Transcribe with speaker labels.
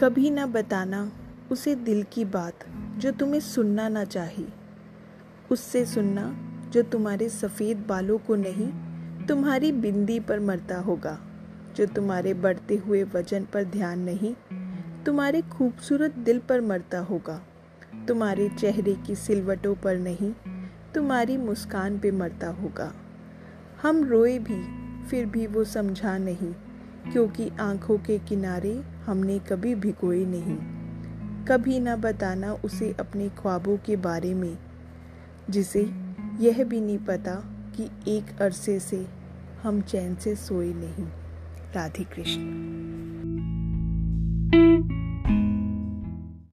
Speaker 1: कभी ना बताना उसे दिल की बात जो तुम्हें सुनना ना चाहिए उससे सुनना जो तुम्हारे सफ़ेद बालों को नहीं, तुम्हारी बिंदी पर मरता होगा, जो तुम्हारे बढ़ते हुए वज़न पर ध्यान नहीं, तुम्हारे खूबसूरत दिल पर मरता होगा, तुम्हारे चेहरे की सिलवटों पर नहीं, तुम्हारी मुस्कान पे मरता होगा। हम रोए भी, फिर भी वो समझा नहीं। क्योंकि आँखों के किनारे हमने कभी भिगोए नहीं। कभी ना बताना उसे अपने ख्वाबों के बारे में, जिसे यह भी नहीं पता कि एक अरसे से हम चैन से सोए नहीं। राधे कृष्ण